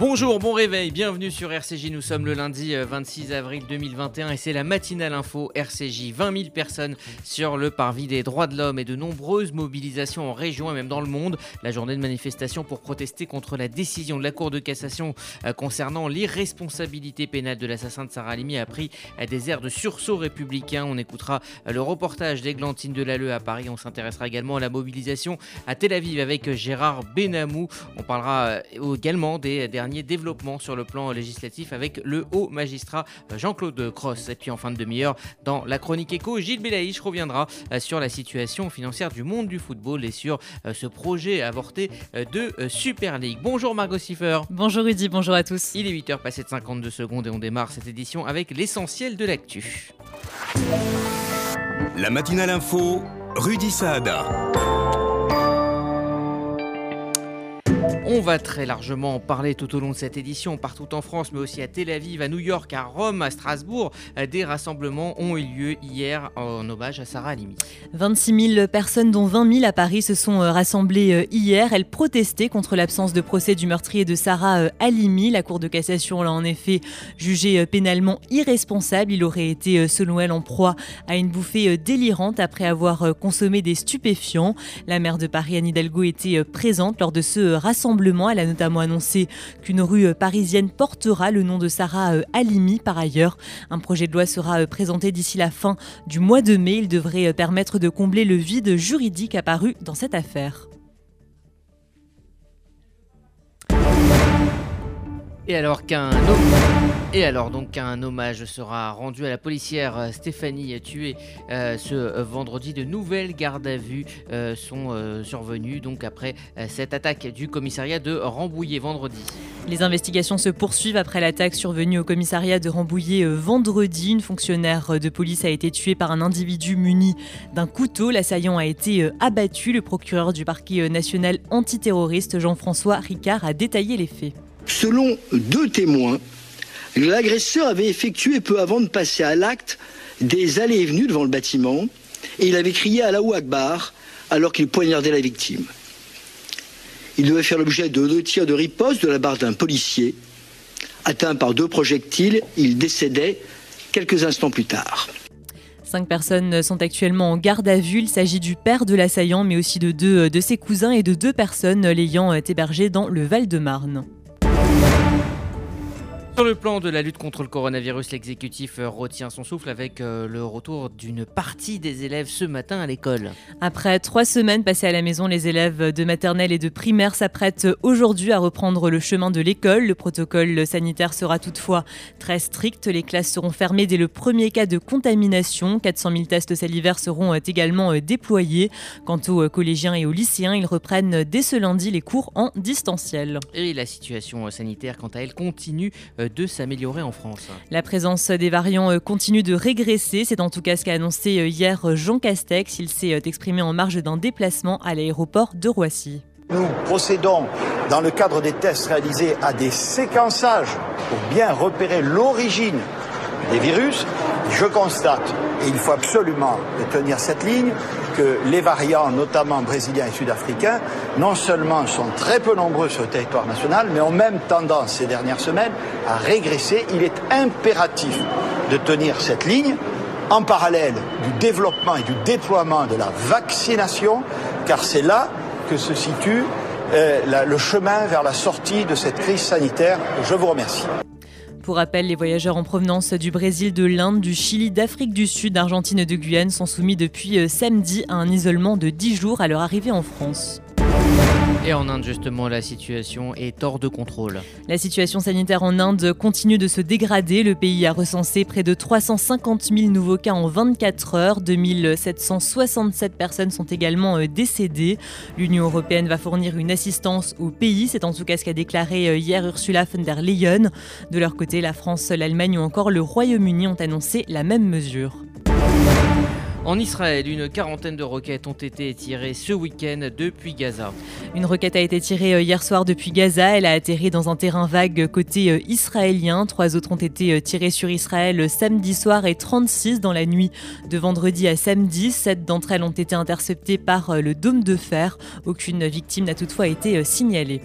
Bonjour, bon réveil, bienvenue sur RCJ. Nous sommes le lundi 26 euh, avril 2021 et c'est la matinale info RCJ. 20 000 personnes sur le parvis des droits de l'homme et de nombreuses mobilisations en région et même dans le monde. La journée de manifestation pour protester contre la décision de la Cour de cassation euh, concernant l'irresponsabilité pénale de l'assassin de Sarah Halimi a pris euh, des airs de sursaut républicain. On écoutera le reportage d'Églantine Delalleux à Paris. On s'intéressera également à la mobilisation à Tel Aviv avec Gérard Benamou. On parlera également des derniers développement sur le plan législatif avec le haut magistrat Jean-Claude Cross. Et puis en fin de demi-heure, dans la chronique éco, Gilles Belaïch reviendra euh, sur la situation financière du monde du football et sur euh, ce projet avorté euh, de Super League. Bonjour Margot Siffer. Bonjour Rudy, bonjour à tous. Il est 8h passé de 52 secondes et on démarre cette édition avec l'essentiel de l'actu. La matinale info, Rudy Saada. On va très largement en parler tout au long de cette édition, partout en France, mais aussi à Tel Aviv, à New York, à Rome, à Strasbourg. Des rassemblements ont eu lieu hier en hommage à Sarah Halimi. 26 000 personnes, dont 20 000 à Paris, se sont euh, rassemblées euh, hier. Elles protestaient contre l'absence de procès du meurtrier de Sarah euh, Halimi. La Cour de cassation l'a en effet jugé pénalement irresponsable. Il aurait été, selon elle, en proie à une bouffée délirante après avoir consommé des stupéfiants. La maire de Paris, Anne Hidalgo, était présente lors de ce rassemblement elle a notamment annoncé qu'une rue parisienne portera le nom de Sarah euh, Halimi par ailleurs. Un projet de loi sera euh, présenté d'ici la fin du mois de mai. Il devrait euh, permettre de combler le vide juridique apparu dans cette affaire. Et alors qu'un donc un hommage sera rendu à la policière euh, Stéphanie tuée euh, ce euh, vendredi. De nouvelles gardes à vue sont survenues donc après cette attaque du commissariat de Rambouillet vendredi. Les investigations se poursuivent après l'attaque survenue au commissariat de Rambouillet vendredi. Une fonctionnaire de police a été tuée par un individu muni d'un couteau. L'assaillant a été abattu. Le procureur du parquet national antiterroriste Jean-François Ricard a détaillé les faits. Selon deux témoins, l'agresseur avait effectué peu avant de passer à l'acte des allées et venues devant le bâtiment et il avait crié à Allahu Akbar alors qu'il poignardait la victime. Il devait faire l'objet de deux tirs de riposte de la barre d'un policier. Atteint par deux projectiles, il décédait quelques instants plus tard. Cinq personnes sont actuellement en garde à vue. Il s'agit du père de l'assaillant, mais aussi de deux de ses cousins et de deux personnes l'ayant hébergé dans le Val-de-Marne. Sur le plan de la lutte contre le coronavirus, l'exécutif retient son souffle avec euh, le retour d'une partie des élèves ce matin à l'école. Après trois semaines passées à la maison, les élèves de maternelle et de primaire s'apprêtent aujourd'hui à reprendre le chemin de l'école. Le protocole sanitaire sera toutefois très strict. Les classes seront fermées dès le premier cas de contamination. 400 000 tests salivaires seront euh, également euh, déployés. Quant aux collégiens et aux lycéens, ils reprennent dès ce lundi les cours en distanciel. Et la situation sanitaire, quant à elle, continue de s'améliorer en France. La présence des variants euh, continue de régresser. C'est en tout cas ce qu'a annoncé euh, hier euh, Jean Castex. Il s'est exprimé en marge d'un déplacement à l'aéroport de Roissy. Nous procédons, dans le cadre des tests réalisés, à des séquençages pour bien repérer l'origine des virus. Je constate, et il faut absolument tenir cette ligne, que les variants, notamment brésiliens et sud-africains, non seulement sont très peu nombreux sur le territoire national, mais ont même tendance ces dernières semaines à régresser. Il est impératif de tenir cette ligne en parallèle du développement et du déploiement de la vaccination, car c'est là que se situe euh, le chemin vers la sortie de cette crise sanitaire. Je vous remercie. Pour rappel, les voyageurs en provenance du Brésil, de l'Inde, du Chili, d'Afrique du Sud, d'Argentine et de Guyane sont soumis depuis euh, samedi à un isolement de 10 jours à leur arrivée en France. Et en Inde, justement, la situation est hors de contrôle. La situation sanitaire en Inde continue de se dégrader. Le pays a recensé près de 350 000 nouveaux cas en 24 heures. 2767 personnes sont également euh, décédées. L'Union européenne va fournir une assistance au pays. C'est en tout cas ce qu'a déclaré euh, hier Ursula von der Leyen. De leur côté, la France, l'Allemagne ou encore le Royaume-Uni ont annoncé la même mesure. En Israël, une quarantaine de roquettes ont été tirées ce week-end depuis Gaza. Une roquette a été tirée euh, hier soir depuis Gaza. Elle a atterri dans un terrain vague côté euh, israélien. Trois autres ont été euh, tirées sur Israël samedi soir et 36 dans la nuit de vendredi à samedi. Sept d'entre elles ont été interceptées par le dôme de fer. Aucune victime n'a toutefois été signalée.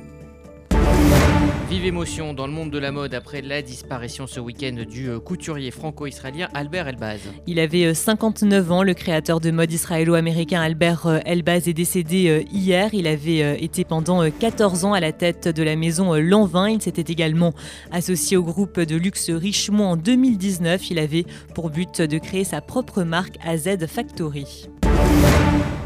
Vive émotion dans le monde de la mode après la disparition ce week-end du euh, couturier franco-israélien Albert Elbaz. Il avait 59 euh, ans, le créateur de mode israélo-américain Albert euh, Elbaz est décédé hier. Il avait été pendant 14 ans à la tête de la maison Lanvin. Il s'était également associé au groupe de luxe Richemont en 2019. Il avait pour but de créer sa propre marque AZ Factory.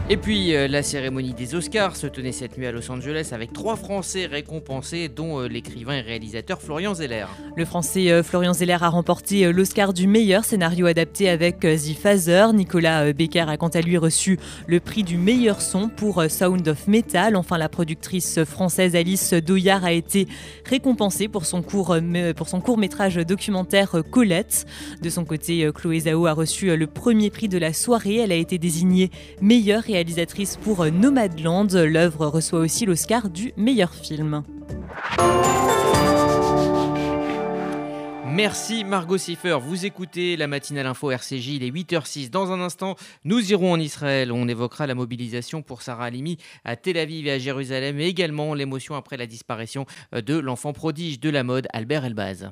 Et puis euh, la cérémonie des Oscars se tenait cette nuit à Los Angeles avec trois Français récompensés, dont euh, l'écrivain et réalisateur Florian Zeller. Le Français euh, Florian Zeller a remporté l'Oscar du meilleur scénario adapté avec The Phaser. Nicolas Becker a quant à lui reçu le prix du meilleur son pour Sound of Metal. Enfin, la productrice française Alice Doyard a été récompensée pour son court, pour son court métrage documentaire Colette. De son côté, Chloé Zhao a reçu le premier prix de la soirée. Elle a été désignée meilleure et réalisatrice pour Nomadland. L'œuvre reçoit aussi l'Oscar du meilleur film. Merci Margot Siffer. Vous écoutez la matinale info RCJ, il est 8h06. Dans un instant, nous irons en Israël. On évoquera la mobilisation pour Sarah Halimi à Tel Aviv et à Jérusalem, et également l'émotion après la disparition de l'enfant prodige de la mode Albert Elbaz.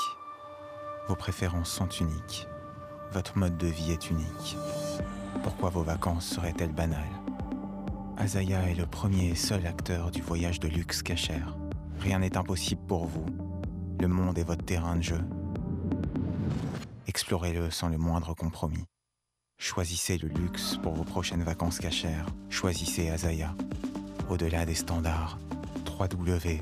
Vos préférences sont uniques. Votre mode de vie est unique. Pourquoi vos vacances seraient-elles banales? Azaya est le premier et seul acteur du voyage de luxe cachère. Rien n'est impossible pour vous. Le monde est votre terrain de jeu. Explorez-le sans le moindre compromis. Choisissez le luxe pour vos prochaines vacances cachères. Choisissez Azaya. Au-delà des standards, www.azaya.co.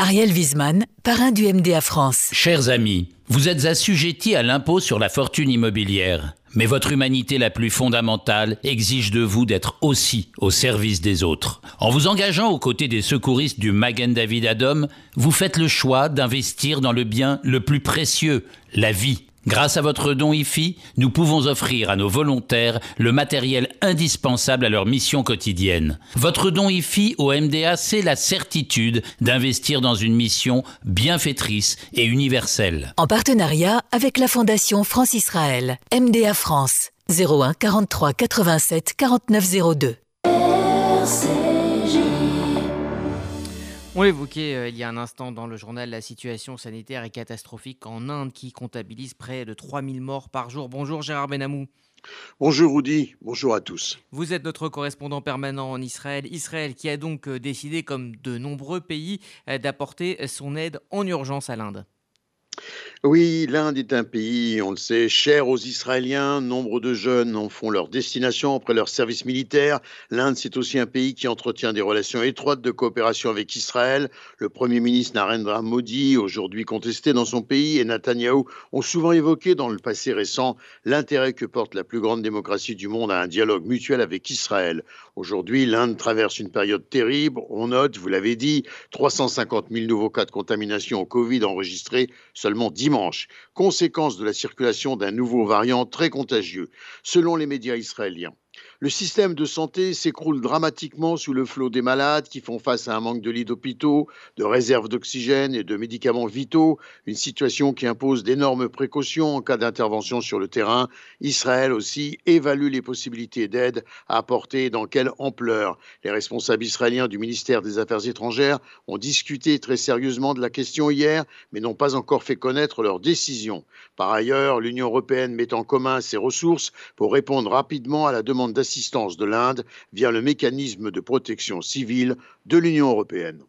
Ariel Wiesman, parrain du MDA France. Chers amis, vous êtes assujettis à l'impôt sur la fortune immobilière. Mais votre humanité la plus fondamentale exige de vous d'être aussi au service des autres. En vous engageant aux côtés des secouristes du Magen David Adom, vous faites le choix d'investir dans le bien le plus précieux, la vie. Grâce à votre don IFI, nous pouvons offrir à nos volontaires le matériel indispensable à leur mission quotidienne. Votre don IFI au MDA, c'est la certitude d'investir dans une mission bienfaitrice et universelle. En partenariat avec la Fondation France-Israël, MDA France, 01 43 87 49 02. On l'évoquait euh, il y a un instant dans le journal, la situation sanitaire est catastrophique en Inde qui comptabilise près de 3000 morts par jour. Bonjour Gérard Benamou. Bonjour Rudy, bonjour à tous. Vous êtes notre correspondant permanent en Israël. Israël qui a donc euh, décidé, comme de nombreux pays, euh, d'apporter son aide en urgence à l'Inde. Oui, l'Inde est un pays, on le sait, cher aux Israéliens. Nombre de jeunes en font leur destination après leur service militaire. L'Inde, c'est aussi un pays qui entretient des relations étroites de coopération avec Israël. Le Premier ministre Narendra Modi, aujourd'hui contesté dans son pays, et Netanyahou ont souvent évoqué dans le passé récent l'intérêt que porte la plus grande démocratie du monde à un dialogue mutuel avec Israël. Aujourd'hui, l'Inde traverse une période terrible. On note, vous l'avez dit, 350 000 nouveaux cas de contamination au Covid enregistrés dimanche, conséquence de la circulation d'un nouveau variant très contagieux, selon les médias israéliens. Le système de santé s'écroule dramatiquement sous le flot des malades qui font face à un manque de lits d'hôpitaux, de réserves d'oxygène et de médicaments vitaux, une situation qui impose d'énormes précautions en cas d'intervention sur le terrain. Israël aussi évalue les possibilités d'aide à apporter et dans quelle ampleur. Les responsables israéliens du ministère des Affaires étrangères ont discuté très sérieusement de la question hier, mais n'ont pas encore fait connaître leur décision. Par ailleurs, l'Union européenne met en commun ses ressources pour répondre rapidement à la demande d'assistance de l'Inde via le mécanisme de protection civile de l'Union européenne.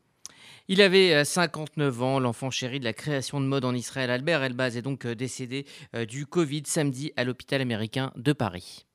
Il avait 59 euh, ans, l'enfant chéri de la création de mode en Israël. Albert Elbaz est donc euh, décédé euh, du Covid samedi à l'hôpital américain de Paris.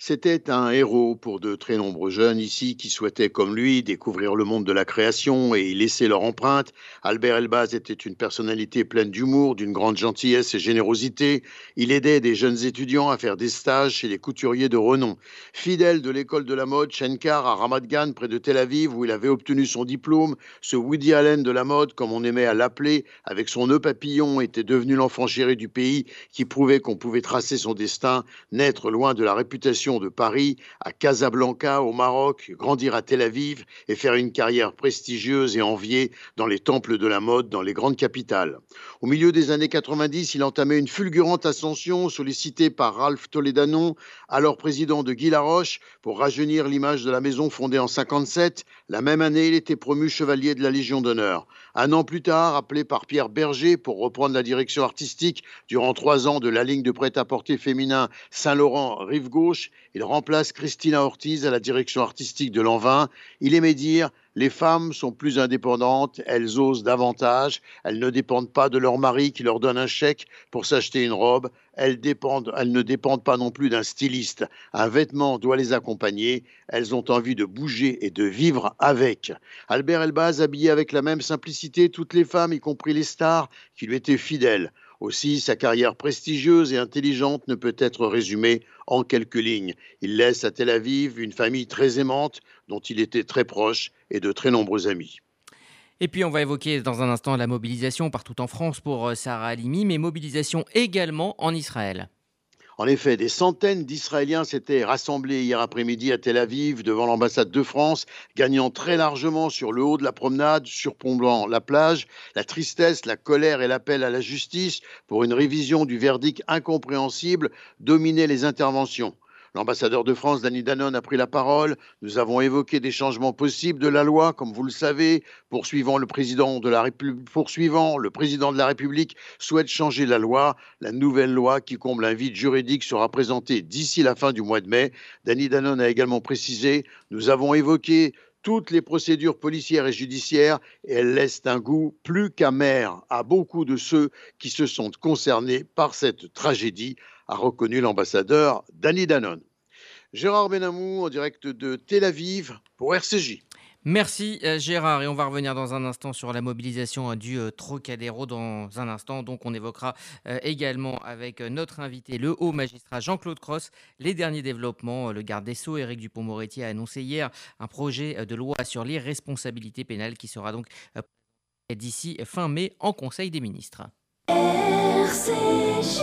C'était un héros pour de très nombreux jeunes ici qui souhaitaient, comme lui, découvrir le monde de la création et y laisser leur empreinte. Albert Elbaz était une personnalité pleine d'humour, d'une grande gentillesse et générosité. Il aidait des jeunes étudiants à faire des stages chez les couturiers de renom. Fidèle de l'école de la mode Shenkar à Ramat Gan, près de Tel Aviv, où il avait obtenu son diplôme, ce Woody Allen de la mode, comme on aimait à l'appeler, avec son nœud papillon, était devenu l'enfant chéri du pays qui prouvait qu'on pouvait tracer son destin, naître loin de la réputation de Paris à Casablanca, au Maroc, grandir à Tel Aviv et faire une carrière prestigieuse et enviée dans les temples de la mode dans les grandes capitales. Au milieu des années 90, il entamait une fulgurante ascension sollicité par Ralph Toledano, alors président de Guy Laroche, pour rajeunir l'image de la maison fondée en 57. La même année, il était promu chevalier de la Légion d'honneur. Un an plus tard, appelé par Pierre Berger pour reprendre la direction artistique durant trois ans de la ligne de prêt-à-porter féminin Saint-Laurent Rive Gauche, il remplace Christina Ortiz à la direction artistique de Lanvin. Il aimait dire les femmes sont plus indépendantes, elles osent davantage, elles ne dépendent pas de leur mari qui leur donne un chèque pour s'acheter une robe, elles, elles ne dépendent pas non plus d'un styliste. Un vêtement doit les accompagner, elles ont envie de bouger et de vivre avec. Albert Elbaz habillait avec la même simplicité toutes les femmes, y compris les stars, qui lui étaient fidèles. Aussi, sa carrière prestigieuse et intelligente ne peut être résumée en quelques lignes. Il laisse à Tel Aviv une famille très aimante dont il était très proche et de très nombreux amis. Et puis on va évoquer dans un instant la mobilisation partout en France pour euh, Sarah Halimi, mais mobilisation également en Israël. En effet, des centaines d'Israéliens s'étaient rassemblés hier après-midi à Tel Aviv devant l'ambassade de France, gagnant très largement sur le haut de la promenade, surplombant la plage. La tristesse, la colère et l'appel à la justice pour une révision du verdict incompréhensible dominaient les interventions. L'ambassadeur de France, Danny Danone, a pris la parole. Nous avons évoqué des changements possibles de la loi, comme vous le savez. Poursuivant le président de la République, poursuivant, le président de la République souhaite changer la loi. La nouvelle loi qui comble un vide juridique sera présentée d'ici la fin du mois de mai. Danny Danone a également précisé Nous avons évoqué toutes les procédures policières et judiciaires et elles laissent un goût plus qu'amer à beaucoup de ceux qui se sentent concernés par cette tragédie a reconnu l'ambassadeur Danny Danone. Gérard Benamou en direct de Tel Aviv pour RCJ. Merci euh, Gérard et on va revenir dans un instant sur la mobilisation euh, du euh, Trocadéro dans un instant. Donc on évoquera également avec notre invité le haut magistrat Jean-Claude Cross les derniers développements. Le garde des Sceaux Éric Dupont-Moretti a annoncé hier un projet de loi sur les responsabilités pénales qui sera donc d'ici fin mai en Conseil des ministres. RCJ.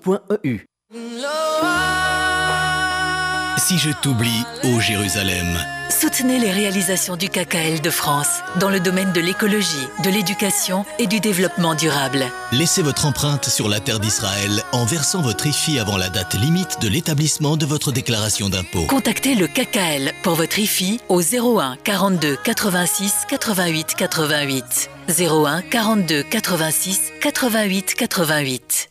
si je t'oublie, ô Jérusalem. Soutenez les réalisations du KKL de France dans le domaine de l'écologie, de l'éducation et du développement durable. Laissez votre empreinte sur la terre d'Israël en versant votre IFI avant la date limite de l'établissement de votre déclaration d'impôt. Contactez le KKL pour votre IFI au 01 42 86 88 88. 01 42 86 88 88.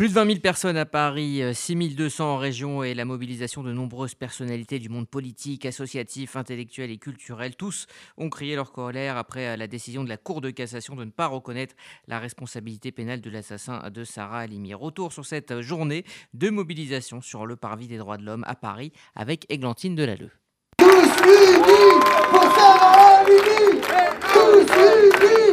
Plus de 20 000 personnes à Paris, 6 200 en région et la mobilisation de nombreuses personnalités du monde politique, associatif, intellectuel et culturel. Tous ont crié leur colère après la décision de la Cour de cassation de ne pas reconnaître la responsabilité pénale de l'assassin de Sarah Halimi. Retour sur cette journée de mobilisation sur le parvis des droits de l'homme à Paris avec Églantine Delalleux.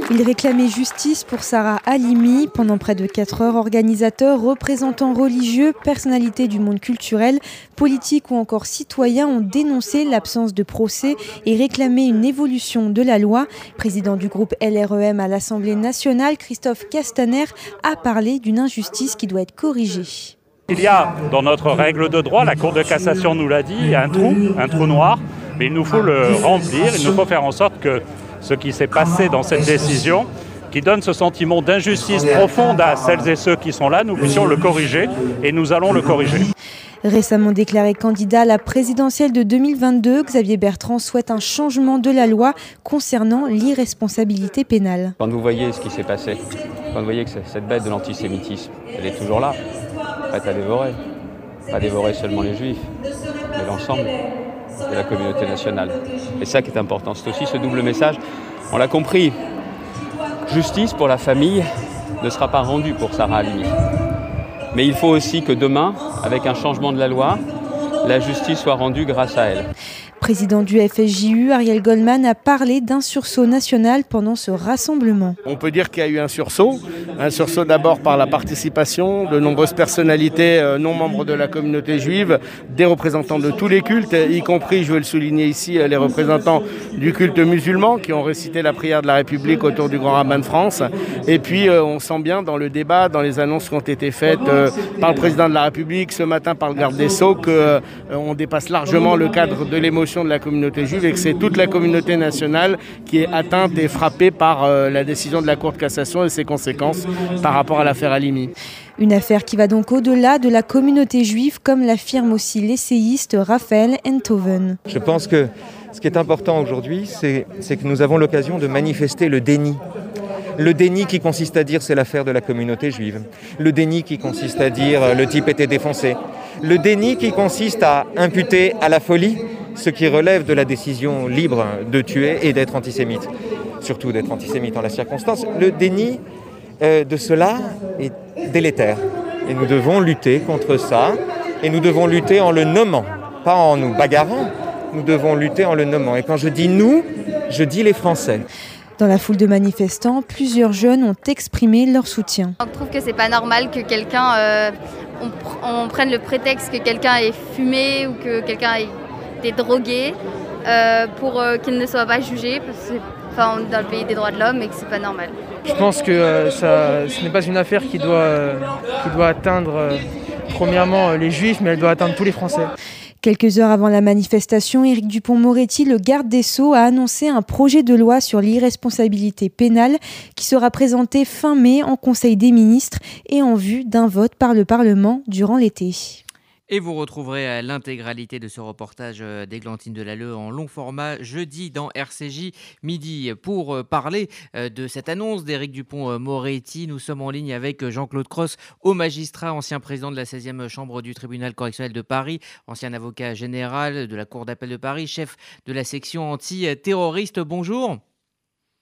Il réclamait justice pour Sarah Halimi. Pendant près de 4 heures, organisateurs, représentants religieux, personnalités du monde culturel, politiques ou encore citoyens ont dénoncé l'absence de procès et réclamé une évolution de la loi. Président du groupe LREM à l'Assemblée nationale, Christophe Castaner, a parlé d'une injustice qui doit être corrigée. Il y a dans notre règle de droit, la Cour de cassation nous l'a dit, un trou, un trou noir, mais il nous faut le remplir, il nous faut faire en sorte que ce qui s'est passé dans cette décision, qui donne ce sentiment d'injustice profonde à celles et ceux qui sont là, nous puissions le corriger et nous allons le corriger. Récemment déclaré candidat à la présidentielle de 2022, Xavier Bertrand souhaite un changement de la loi concernant l'irresponsabilité pénale. Quand vous voyez ce qui s'est passé, quand vous voyez que cette bête de l'antisémitisme, elle est toujours là, prête à dévorer, pas dévorer seulement les juifs, mais l'ensemble de la communauté nationale. Et ça qui est important, c'est aussi ce double message. On l'a compris, justice pour la famille ne sera pas rendue pour Sarah Halimi. Mais il faut aussi que demain, avec un changement de la loi, la justice soit rendue grâce à elle. Président du FSJU, Ariel Goldman a parlé d'un sursaut national pendant ce rassemblement. On peut dire qu'il y a eu un sursaut. Un sursaut d'abord par la participation de nombreuses personnalités euh, non membres de la communauté juive, des représentants de tous les cultes, y compris, je veux le souligner ici, euh, les représentants du culte musulman qui ont récité la prière de la République autour du Grand Rabbin de France. Et puis euh, on sent bien dans le débat, dans les annonces qui ont été faites par le président de la République, ce matin par le garde des Sceaux, qu'on dépasse largement le cadre de l'émotion de la communauté juive et que c'est toute la communauté nationale qui est atteinte et frappée par euh, la décision de la Cour de cassation et ses conséquences par rapport à l'affaire Alimi. Une affaire qui va donc au-delà de la communauté juive, comme l'affirme aussi l'essayiste Raphaël Enthoven. Je pense que ce qui est important aujourd'hui, c'est que nous avons l'occasion de manifester le déni le déni qui consiste à dire c'est l'affaire de la communauté juive. Le déni qui consiste à dire euh, le type était défoncé. Le déni qui consiste à imputer à la folie ce qui relève de la décision libre de tuer et d'être antisémite, surtout d'être antisémite en la circonstance. Le déni euh, de cela est délétère. Et nous devons lutter contre ça, et nous devons lutter en le nommant, pas en nous bagarrant, nous devons lutter en le nommant. Et quand je dis nous, je dis les Français. Dans la foule de manifestants, plusieurs jeunes ont exprimé leur soutien. On trouve que c'est pas normal que quelqu'un, euh, on, prenne le prétexte que quelqu'un ait fumé ou que quelqu'un ait des drogués euh, pour euh, qu'ils ne soient pas jugés, parce que enfin, on est dans le pays des droits de l'homme et que c'est pas normal. Je pense que euh, ça, ce n'est pas une affaire qui doit, qui doit atteindre premièrement les juifs, mais elle doit atteindre tous les Français. Quelques heures avant la manifestation, Éric Dupont-Moretti, le garde des Sceaux, a annoncé un projet de loi sur l'irresponsabilité pénale qui sera présenté fin mai en Conseil des ministres et en vue d'un vote par le Parlement durant l'été. Et vous retrouverez euh, l'intégralité de ce reportage euh, d'Églantine Delalleux en long format jeudi dans RCJ midi. Pour euh, parler de cette annonce d'Éric Dupont-Moretti, nous sommes en ligne avec Jean-Claude Cross, haut magistrat, ancien président de la 16e chambre du tribunal correctionnel de Paris, ancien avocat général de la Cour d'appel de Paris, chef de la section anti-terroriste. Bonjour.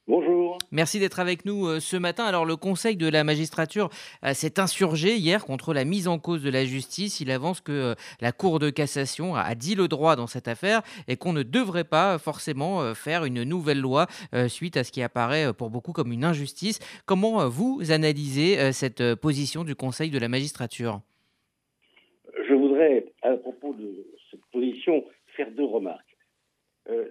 Bonjour. Merci d'être avec nous euh, ce matin. Alors le Conseil de la magistrature euh, s'est insurgé hier contre la mise en cause de la justice. Il avance que euh, la Cour de cassation a dit le droit dans cette affaire et qu'on ne devrait pas forcément faire une nouvelle loi suite à ce qui apparaît pour beaucoup comme une injustice. Comment vous analysez cette position du Conseil de la magistrature? Je voudrais, à propos de cette position, faire deux remarques.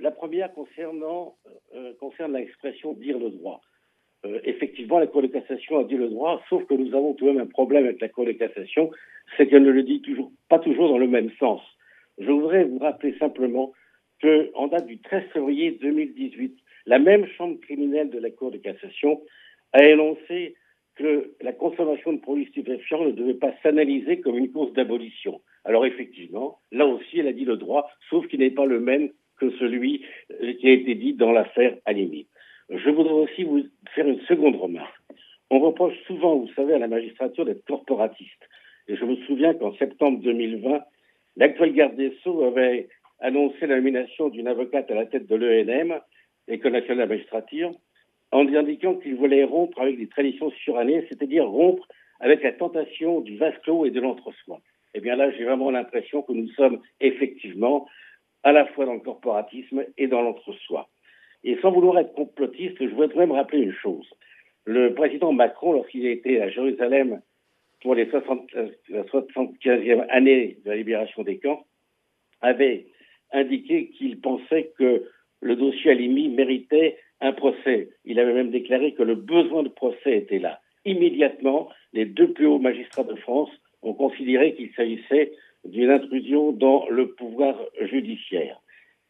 La première concernant euh, concerne l'expression dire le droit. euh, effectivement, la Cour de cassation a dit le droit, sauf que nous avons tout de même un problème avec la Cour de cassation, c'est qu'elle ne le dit toujours, pas toujours dans le même sens. Je voudrais vous rappeler simplement qu'en date du 13 février 2018, la même chambre criminelle de la Cour de cassation a énoncé que la consommation de produits stupéfiants ne devait pas s'analyser comme une cause d'abolition. Alors effectivement, là aussi, elle a dit le droit, sauf qu'il n'est pas le même que celui qui a été dit dans l'affaire Alimi. Je voudrais aussi vous faire une seconde remarque. On reproche souvent, vous savez, à la magistrature d'être corporatiste. Et je me souviens qu'en septembre 2020, l'actuel garde des Sceaux avait annoncé la nomination d'une avocate à la tête de l'ENM, l'École nationale de la magistrature, en indiquant qu'il voulait rompre avec des traditions surannées, c'est-à-dire rompre avec la tentation du vase clos et de l'entre-soi. Eh bien là, j'ai vraiment l'impression que nous sommes effectivement à la fois dans le corporatisme et dans l'entre-soi. Et sans vouloir être complotiste, je voudrais me rappeler une chose. Le président Macron, lorsqu'il était à Jérusalem pour les 60, la 75e année de la libération des camps, avait indiqué qu'il pensait que le dossier Alimi méritait un procès. Il avait même déclaré que le besoin de procès était là. Immédiatement, les deux plus hauts magistrats de France ont considéré qu'il s'agissait d'une intrusion dans le pouvoir judiciaire.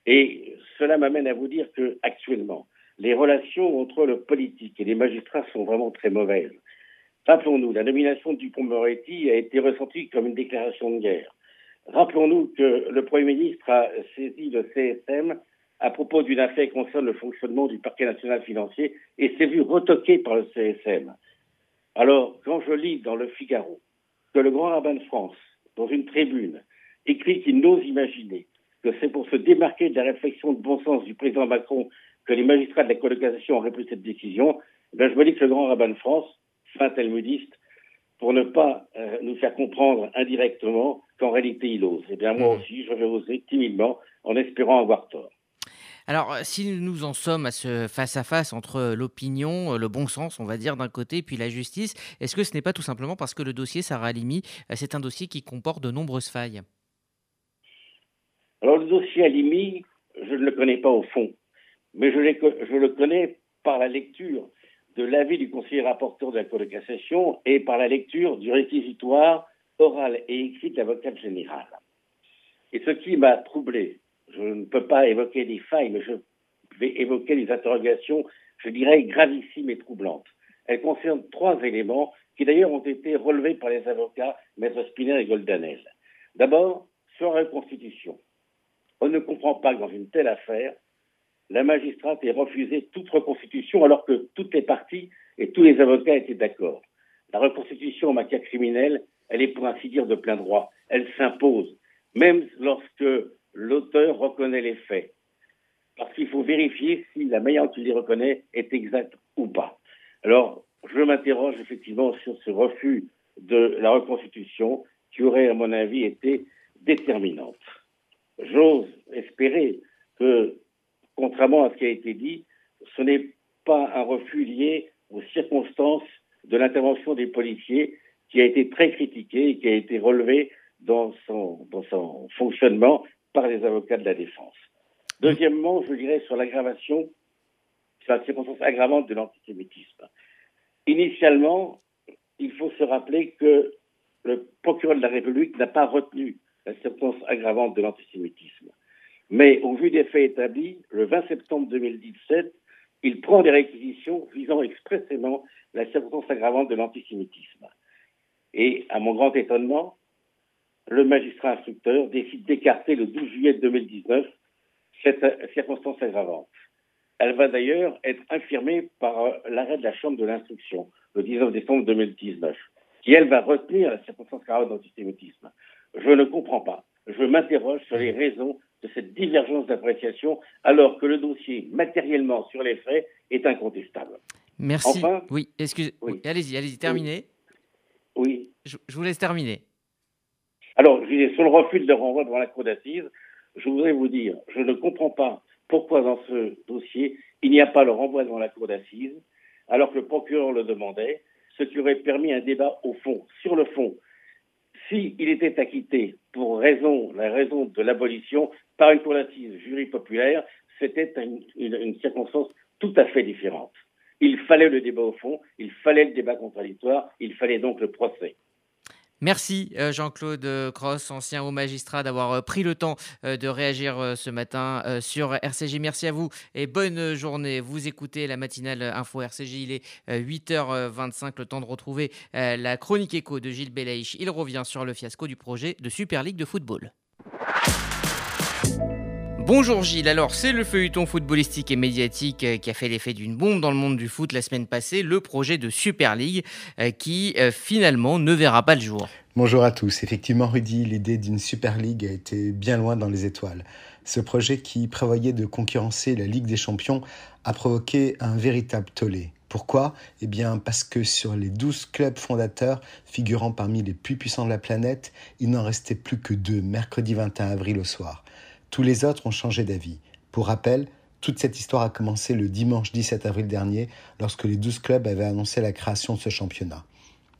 Et cela m'amène à vous dire que actuellement, les relations entre le politique et les magistrats sont vraiment très mauvaises. Rappelons-nous, la nomination du Dupont-Moretti a été ressentie comme une déclaration de guerre. Rappelons-nous que le Premier ministre a saisi le CSM à propos d'une affaire qui concerne le fonctionnement du parquet national financier et s'est vu retoqué par le CSM. Alors, quand je lis dans le Figaro que le grand rabbin de France, dans une tribune, écrit qu'il n'ose imaginer que c'est pour se démarquer de la réflexion de bon sens du président Macron que les magistrats de la colocation auraient pris cette décision, ben je me dis que le grand rabbin de France, fin talmudiste, pour ne pas euh, nous faire comprendre indirectement qu'en réalité il ose. Eh bien moi mmh. aussi, je vais oser timidement en espérant avoir tort. Alors, euh, si nous en sommes à ce face-à-face entre l'opinion, euh, le bon sens, on va dire, d'un côté, puis la justice, est-ce que ce n'est pas tout simplement parce que le dossier Sarah Halimi, euh, c'est un dossier qui comporte de nombreuses failles? Alors, le dossier Halimi, je ne le connais pas au fond, mais je, je le connais par la lecture de l'avis du conseiller rapporteur de la Cour de cassation et par la lecture du réquisitoire oral et écrit de l'avocat général. Et ce qui m'a troublé je ne peux pas évoquer des failles, mais je vais évoquer des interrogations, je dirais, gravissimes et troublantes. Elles concernent trois éléments qui d'ailleurs ont été relevés par les avocats Maître Spinner et Goldanel. D'abord, sur la reconstitution. On ne comprend pas que dans une telle affaire, la magistrate ait refusé toute reconstitution alors que toutes les parties et tous les avocats étaient d'accord. La reconstitution en matière criminelle, elle est pour ainsi dire de plein droit. Elle s'impose, même lorsque l'auteur reconnaît les faits. Parce qu'il faut vérifier si la manière dont il les reconnaît est exacte ou pas. Alors, je m'interroge effectivement sur ce refus de la reconstitution qui aurait, à mon avis, été déterminante. J'ose espérer que, contrairement à ce qui a été dit, ce n'est pas un refus lié aux circonstances de l'intervention des policiers qui a été très critiqué et qui a été relevé dans son, dans son fonctionnement par les avocats de la défense. Deuxièmement, je dirais sur l'aggravation, sur la circonstance aggravante de l'antisémitisme. Initialement, il faut se rappeler que le procureur de la République n'a pas retenu la circonstance aggravante de l'antisémitisme. Mais au vu des faits établis, le 20 septembre 2017, il prend des réquisitions visant expressément la circonstance aggravante de l'antisémitisme. Et à mon grand étonnement, le magistrat instructeur décide d'écarter le 12 juillet 2019 cette circonstance aggravante. Elle va d'ailleurs être infirmée par euh, l'arrêt de la Chambre de l'instruction le 19 décembre 2019, qui, elle, va retenir la circonstance aggravante d'antisémitisme. Je ne comprends pas. Je m'interroge sur les raisons de cette divergence d'appréciation, alors que le dossier, matériellement sur les faits, est incontestable. Merci. oui, excusez. Oui. Allez-y, allez-y, terminez. Oui. Je, je vous laisse terminer. Sur le refus de renvoi devant la cour d'assises, je voudrais vous dire, je ne comprends pas pourquoi dans ce dossier, il n'y a pas le renvoi devant la cour d'assises, alors que le procureur le demandait, ce qui aurait permis un débat au fond, sur le fond. S'il était acquitté pour la raison de l'abolition par une cour d'assises jury populaire, c'était une circonstance tout à fait différente. Il fallait le débat au fond, il fallait le débat contradictoire, il fallait donc le procès. Merci euh, Jean-Claude Cross, ancien haut magistrat, d'avoir euh, pris le temps euh, de réagir ce matin sur RCJ. Merci à vous et bonne journée. Vous écoutez la matinale Info RCJ. Il est 8h25, le temps de retrouver la chronique écho de Gilles Belaïch. Il revient sur le fiasco du projet de Super League de football. Bonjour Gilles, alors c'est le feuilleton footballistique et médiatique euh, qui a fait l'effet d'une bombe dans le monde du foot la semaine passée, le projet de Super League euh, qui euh, finalement ne verra pas le jour. Bonjour à tous, effectivement Rudy, l'idée d'une Super League a été bien loin dans les étoiles. Ce projet qui prévoyait de concurrencer la Ligue des Champions a provoqué un véritable tollé. Pourquoi? Eh bien parce que sur les 12 clubs fondateurs figurant parmi les plus puissants de la planète, il n'en restait plus que deux mercredi 21 avril au soir. Tous les autres ont changé d'avis. Pour rappel, toute cette histoire a commencé le dimanche 17 avril dernier, lorsque les 12 clubs avaient annoncé la création de ce championnat.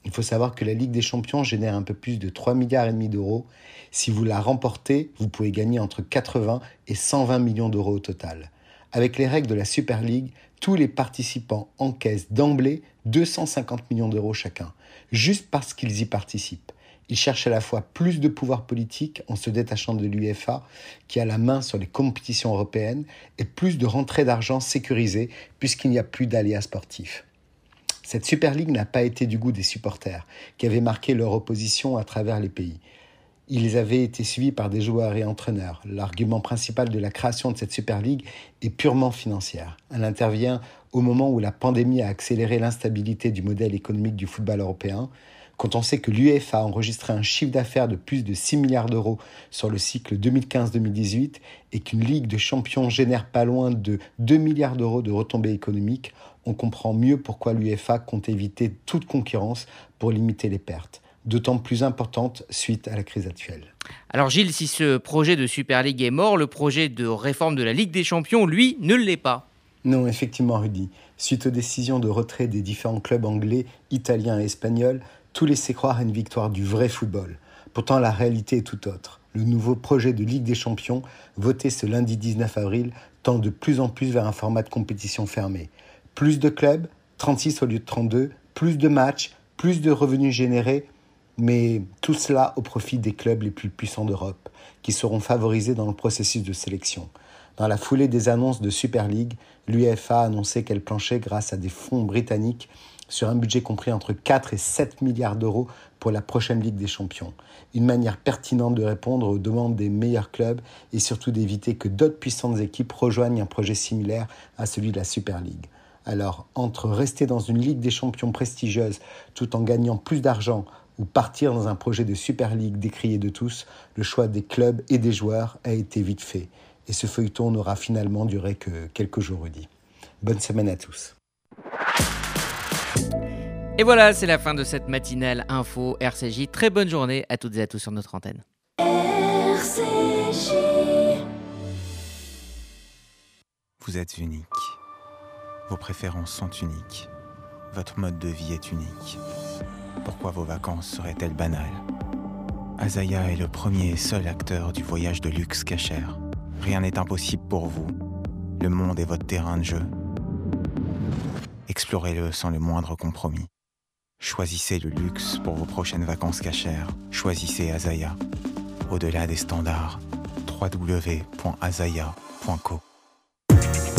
Il faut savoir que la Ligue des Champions génère un peu plus de 3 milliards et demi d'euros. Si vous la remportez, vous pouvez gagner entre 80 et 120 millions d'euros au total. Avec les règles de la Super League, tous les participants encaissent d'emblée 250 millions d'euros chacun, juste parce qu'ils y participent. Il cherche à la fois plus de pouvoir politique en se détachant de l'UEFA, qui a la main sur les compétitions européennes, et plus de rentrées d'argent sécurisées, puisqu'il n'y a plus d'aléas sportifs. Cette Super League n'a pas été du goût des supporters, qui avaient marqué leur opposition à travers les pays. Ils avaient été suivis par des joueurs et entraîneurs. L'argument principal de la création de cette Super League est purement financière. Elle intervient au moment où la pandémie a accéléré l'instabilité du modèle économique du football européen, quand on sait que l'UEFA a enregistré un chiffre d'affaires de plus de 6 milliards d'euros sur le cycle 2015-2018 et qu'une Ligue de champions génère pas loin de 2 milliards d'euros de retombées économiques, on comprend mieux pourquoi l'UEFA compte éviter toute concurrence pour limiter les pertes, d'autant plus importantes suite à la crise actuelle. Alors Gilles, si ce projet de Super League est mort, le projet de réforme de la Ligue des Champions, lui, ne l'est pas. Non, effectivement, Rudy. Suite aux décisions de retrait des différents clubs anglais, italiens et espagnols, tout laissait croire à une victoire du vrai football. Pourtant, la réalité est tout autre. Le nouveau projet de Ligue des Champions, voté ce lundi 19 avril, tend de plus en plus vers un format de compétition fermée. Plus de clubs, 36 au lieu de 32, plus de matchs, plus de revenus générés, mais tout cela au profit des clubs les plus puissants d'Europe, qui seront favorisés dans le processus de sélection. Dans la foulée des annonces de Super League, l'UEFA a annoncé qu'elle planchait grâce à des fonds britanniques sur un budget compris entre 4 et 7 milliards d'euros pour la prochaine Ligue des Champions. Une manière pertinente de répondre aux demandes des meilleurs clubs et surtout d'éviter que d'autres puissantes équipes rejoignent un projet similaire à celui de la Super League. Alors, entre rester dans une Ligue des Champions prestigieuse tout en gagnant plus d'argent ou partir dans un projet de Super League décrié de tous, le choix des clubs et des joueurs a été vite fait. Et ce feuilleton n'aura finalement duré que quelques jours, Rudy. Bonne semaine à tous. Et voilà, c'est la fin de cette matinale info RCJ. Très bonne journée à toutes et à tous sur notre antenne. RCJ. Vous êtes unique. Vos préférences sont uniques. Votre mode de vie est unique. Pourquoi vos vacances seraient-elles banales? Azaya est le premier et seul acteur du voyage de luxe cachère. Rien n'est impossible pour vous. Le monde est votre terrain de jeu. Explorez-le sans le moindre compromis. Choisissez le luxe pour vos prochaines vacances cachères. Choisissez Azaya. Au-delà des standards, www.azaya.co.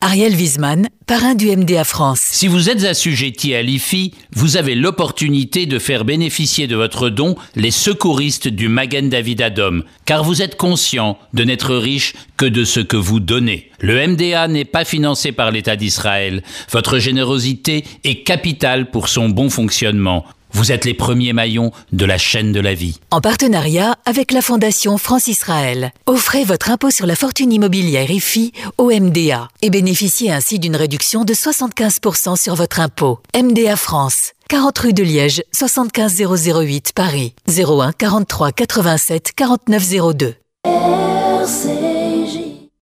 Ariel Wiesman, parrain du MDA France. Si vous êtes assujetti à l'IFI, vous avez l'opportunité de faire bénéficier de votre don les secouristes du Magen David Adom, car vous êtes conscient de n'être riche que de ce que vous donnez. Le MDA n'est pas financé par l'État d'Israël. Votre générosité est capitale pour son bon fonctionnement. Vous êtes les premiers maillons de la chaîne de la vie. En partenariat avec la Fondation France-Israël, offrez votre impôt sur la fortune immobilière IFI au MDA et bénéficiez ainsi d'une réduction de 75% sur votre impôt. MDA France, 40 rue de Liège, 75 008 Paris, 01 43 87 49 02. RC